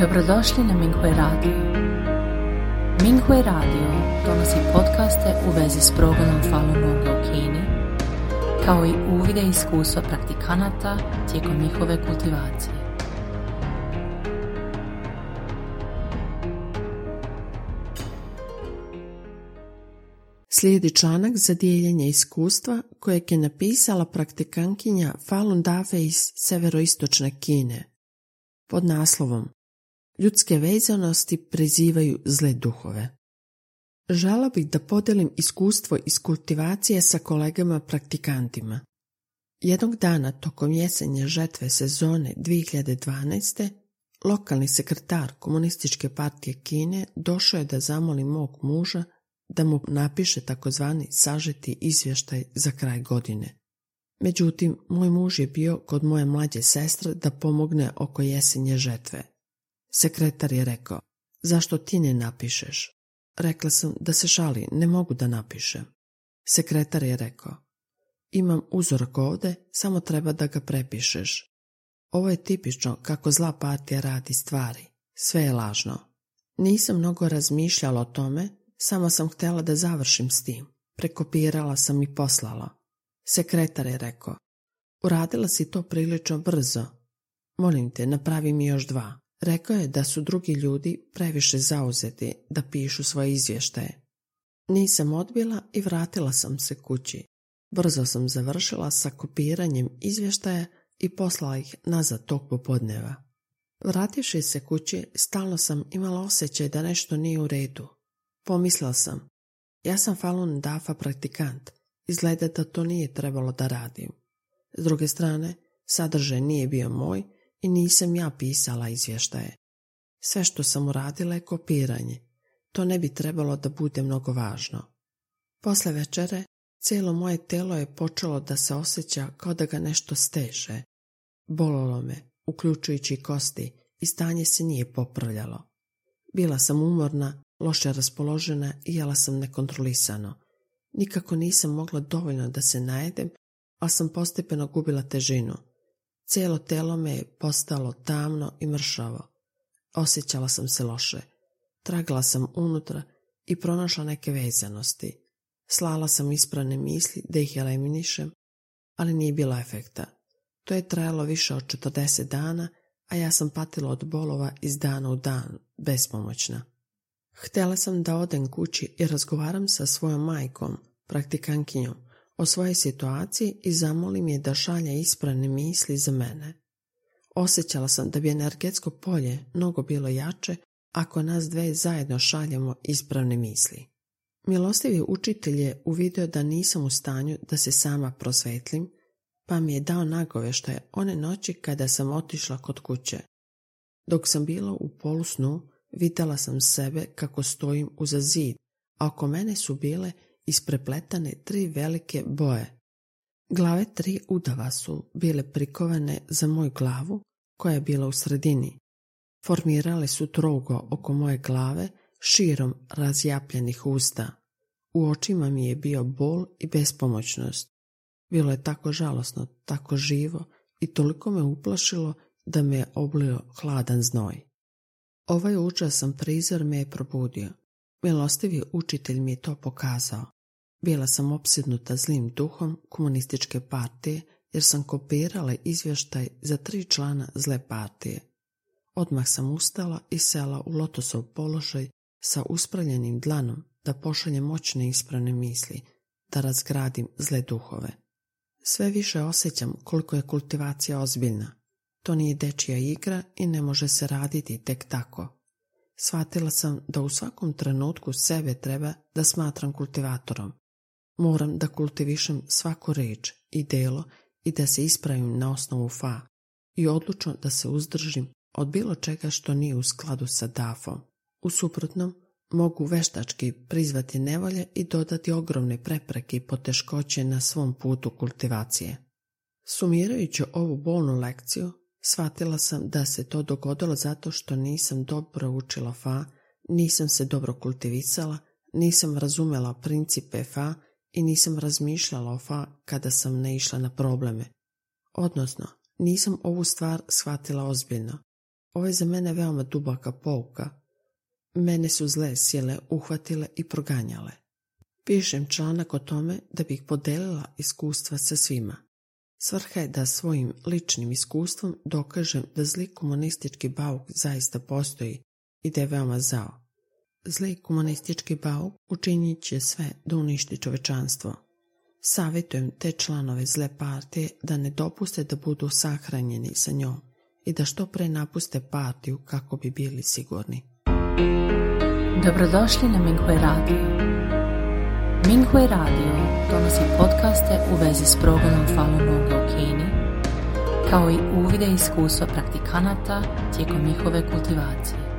Dobrodošli na Minghui Radio. Minghui Radio donosi podcaste u vezi s progledom Falun Gonga u Kini, kao i uvide iskustva praktikanata tijekom njihove kultivacije. Slijedi članak za dijeljenje iskustva kojeg je napisala praktikankinja Falun Dafe iz severoistočne Kine pod naslovom Ljudske vezanosti prizivaju zle duhove. Žala bih da podelim iskustvo iz kultivacije sa kolegama praktikantima. Jednog dana tokom jesenje žetve sezone 2012. lokalni sekretar Komunističke partije Kine došao je da zamoli mog muža da mu napiše takozvani sažeti izvještaj za kraj godine. Međutim, moj muž je bio kod moje mlađe sestre da pomogne oko jesenje žetve. Sekretar je rekao, zašto ti ne napišeš? Rekla sam da se šali, ne mogu da napišem. Sekretar je rekao, imam uzorak ovde, samo treba da ga prepišeš. Ovo je tipično kako zla partija radi stvari. Sve je lažno. Nisam mnogo razmišljala o tome, samo sam htjela da završim s tim. Prekopirala sam i poslala. Sekretar je rekao, uradila si to prilično brzo. Molim te, napravi mi još dva. Rekao je da su drugi ljudi previše zauzeti da pišu svoje izvještaje. Nisam odbila i vratila sam se kući. Brzo sam završila sa kopiranjem izvještaja i poslala ih nazad tog popodneva. Vrativši se kući, stalno sam imala osjećaj da nešto nije u redu. Pomislila sam, ja sam Falun Dafa praktikant, izgleda da to nije trebalo da radim. S druge strane, sadržaj nije bio moj i nisam ja pisala izvještaje. Sve što sam uradila je kopiranje. To ne bi trebalo da bude mnogo važno. Posle večere, cijelo moje telo je počelo da se osjeća kao da ga nešto steže. Bolilo me, uključujući kosti, i stanje se nije popravljalo. Bila sam umorna, loše raspoložena i jela sam nekontrolisano. Nikako nisam mogla dovoljno da se najedem, ali sam postepeno gubila težinu. Cijelo telo me je postalo tamno i mršavo. Osjećala sam se loše. Tragala sam unutra i pronašla neke vezanosti. Slala sam isprane misli da ih eliminišem, ali nije bilo efekta. To je trajalo više od 40 dana, a ja sam patila od bolova iz dana u dan, bespomoćna. Htjela sam da odem kući i razgovaram sa svojom majkom, praktikankinjom, o svojoj situaciji i zamolim je da šalje isprane misli za mene. Osjećala sam da bi energetsko polje mnogo bilo jače ako nas dve zajedno šaljemo ispravne misli. Milostivi učitelj je uvidio da nisam u stanju da se sama prosvetlim, pa mi je dao nagoveštaje one noći kada sam otišla kod kuće. Dok sam bila u polusnu, vidjela sam sebe kako stojim uza zid, a oko mene su bile isprepletane tri velike boje. Glave tri udava su bile prikovane za moju glavu, koja je bila u sredini. Formirale su trogo oko moje glave, širom razjapljenih usta. U očima mi je bio bol i bespomoćnost. Bilo je tako žalosno, tako živo i toliko me uplašilo da me je oblio hladan znoj. Ovaj užasan prizor me je probudio. Milostivi učitelj mi je to pokazao. Bila sam opsjednuta zlim duhom komunističke partije jer sam kopirala izvještaj za tri člana zle partije. Odmah sam ustala i sela u lotosov položaj sa uspravljenim dlanom da pošaljem moćne ispravne misli, da razgradim zle duhove. Sve više osjećam koliko je kultivacija ozbiljna. To nije dečija igra i ne može se raditi tek tako. Shvatila sam da u svakom trenutku sebe treba da smatram kultivatorom. Moram da kultivišem svaku reč i delo i da se ispravim na osnovu fa i odlučno da se uzdržim od bilo čega što nije u skladu sa dafom. U suprotnom, mogu veštački prizvati nevolje i dodati ogromne prepreke i poteškoće na svom putu kultivacije. Sumirajući ovu bolnu lekciju, shvatila sam da se to dogodilo zato što nisam dobro učila fa, nisam se dobro kultivisala, nisam razumela principe fa i nisam razmišljala o fa kada sam ne išla na probleme. Odnosno, nisam ovu stvar shvatila ozbiljno. Ovo je za mene veoma dubaka pouka. Mene su zle sile uhvatile i proganjale. Pišem članak o tome da bih podelila iskustva sa svima. Svrha je da svojim ličnim iskustvom dokažem da zli komunistički bauk zaista postoji i da je veoma zao. Zli komunistički bauk učinit će sve da uništi čovečanstvo. Savjetujem te članove zle partije da ne dopuste da budu sahranjeni sa njom i da što pre napuste partiju kako bi bili sigurni. Dobrodošli na Minghui Radio. Minghui Radio donosi podcaste u vezi s progledom Falun Gonga u Kini, kao i uvide iskustva praktikanata tijekom njihove kultivacije.